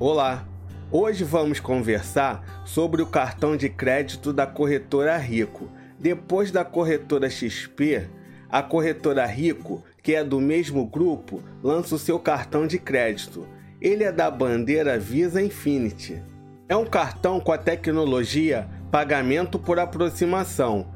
Olá! Hoje vamos conversar sobre o cartão de crédito da corretora Rico. Depois da corretora XP, a corretora Rico, que é do mesmo grupo, lança o seu cartão de crédito. Ele é da bandeira Visa Infinity. É um cartão com a tecnologia pagamento por aproximação.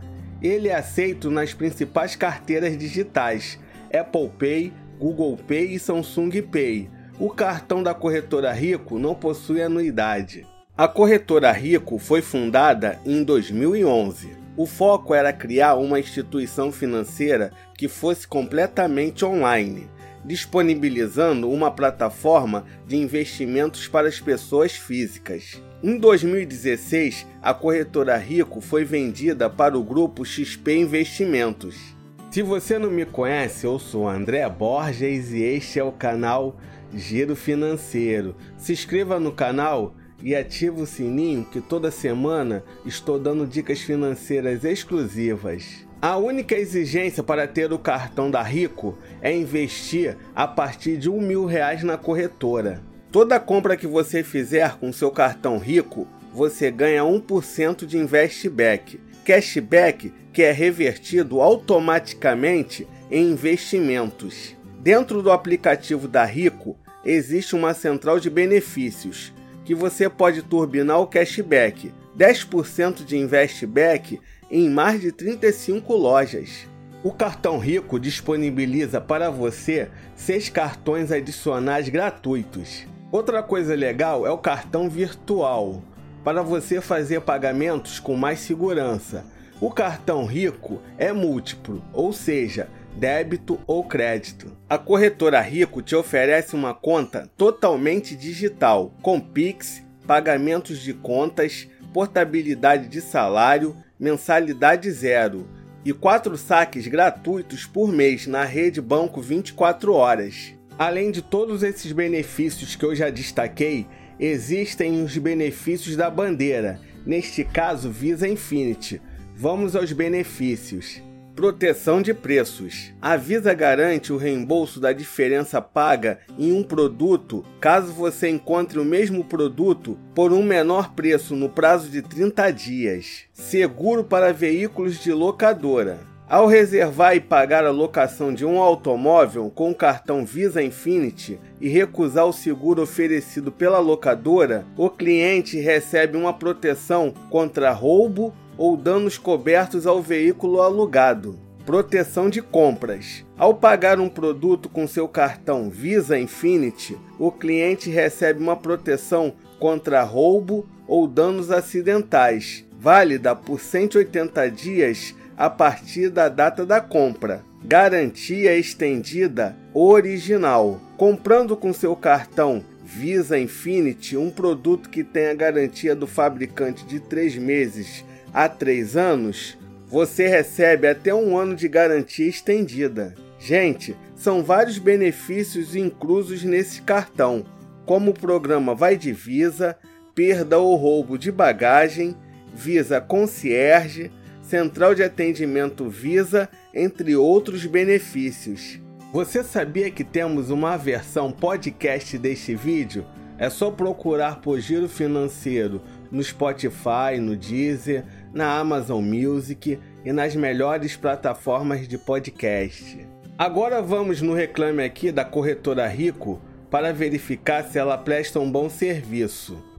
Ele é aceito nas principais carteiras digitais Apple Pay, Google Pay e Samsung Pay o cartão da corretora Rico não possui anuidade. A corretora Rico foi fundada em 2011. O foco era criar uma instituição financeira que fosse completamente online, disponibilizando uma plataforma de investimentos para as pessoas físicas. Em 2016, a corretora Rico foi vendida para o grupo XP Investimentos. Se você não me conhece, eu sou André Borges e este é o canal Giro Financeiro. Se inscreva no canal e ative o sininho que toda semana estou dando dicas financeiras exclusivas. A única exigência para ter o cartão da Rico é investir a partir de um mil reais na corretora. Toda compra que você fizer com seu cartão Rico, você ganha 1% de investback. Cashback que é revertido automaticamente em investimentos. Dentro do aplicativo da Rico, existe uma central de benefícios que você pode turbinar o cashback, 10% de investback em mais de 35 lojas. O cartão Rico disponibiliza para você seis cartões adicionais gratuitos. Outra coisa legal é o cartão virtual, para você fazer pagamentos com mais segurança. O cartão Rico é múltiplo, ou seja, débito ou crédito. A corretora Rico te oferece uma conta totalmente digital, com Pix, pagamentos de contas, portabilidade de salário, mensalidade zero e quatro saques gratuitos por mês na rede Banco 24 horas. Além de todos esses benefícios que eu já destaquei, existem os benefícios da bandeira, neste caso Visa Infinity. Vamos aos benefícios. Proteção de preços. A Visa garante o reembolso da diferença paga em um produto caso você encontre o mesmo produto por um menor preço no prazo de 30 dias. Seguro para veículos de locadora. Ao reservar e pagar a locação de um automóvel com o cartão Visa Infinity e recusar o seguro oferecido pela locadora, o cliente recebe uma proteção contra roubo ou danos cobertos ao veículo alugado. Proteção de compras. Ao pagar um produto com seu cartão Visa Infinity, o cliente recebe uma proteção contra roubo ou danos acidentais, válida por 180 dias a partir da data da compra. Garantia estendida original. Comprando com seu cartão Visa Infinity um produto que tem a garantia do fabricante de 3 meses há três anos, você recebe até um ano de garantia estendida. Gente, são vários benefícios inclusos nesse cartão, como o programa Vai de Visa, perda ou roubo de bagagem, Visa Concierge, Central de Atendimento Visa, entre outros benefícios. Você sabia que temos uma versão podcast deste vídeo? É só procurar por Giro Financeiro no Spotify, no Deezer, na Amazon Music e nas melhores plataformas de podcast. Agora vamos no reclame aqui da corretora Rico para verificar se ela presta um bom serviço.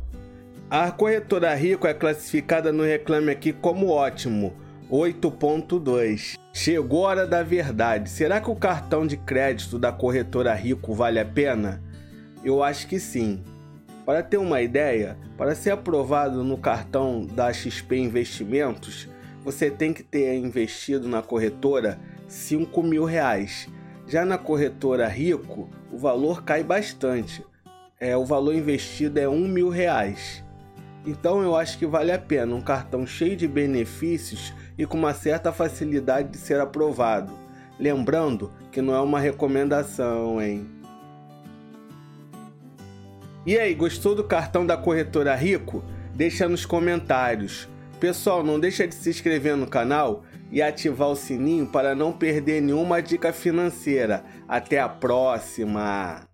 A corretora Rico é classificada no reclame aqui como ótimo, 8.2. Chegou a hora da verdade. Será que o cartão de crédito da corretora Rico vale a pena? Eu acho que sim. Para ter uma ideia, para ser aprovado no cartão da XP Investimentos, você tem que ter investido na corretora 5 mil reais. Já na corretora Rico, o valor cai bastante. É, o valor investido é 1 mil reais. Então eu acho que vale a pena um cartão cheio de benefícios e com uma certa facilidade de ser aprovado. Lembrando que não é uma recomendação, hein? E aí, gostou do cartão da corretora Rico? Deixa nos comentários. Pessoal, não deixa de se inscrever no canal e ativar o sininho para não perder nenhuma dica financeira. Até a próxima!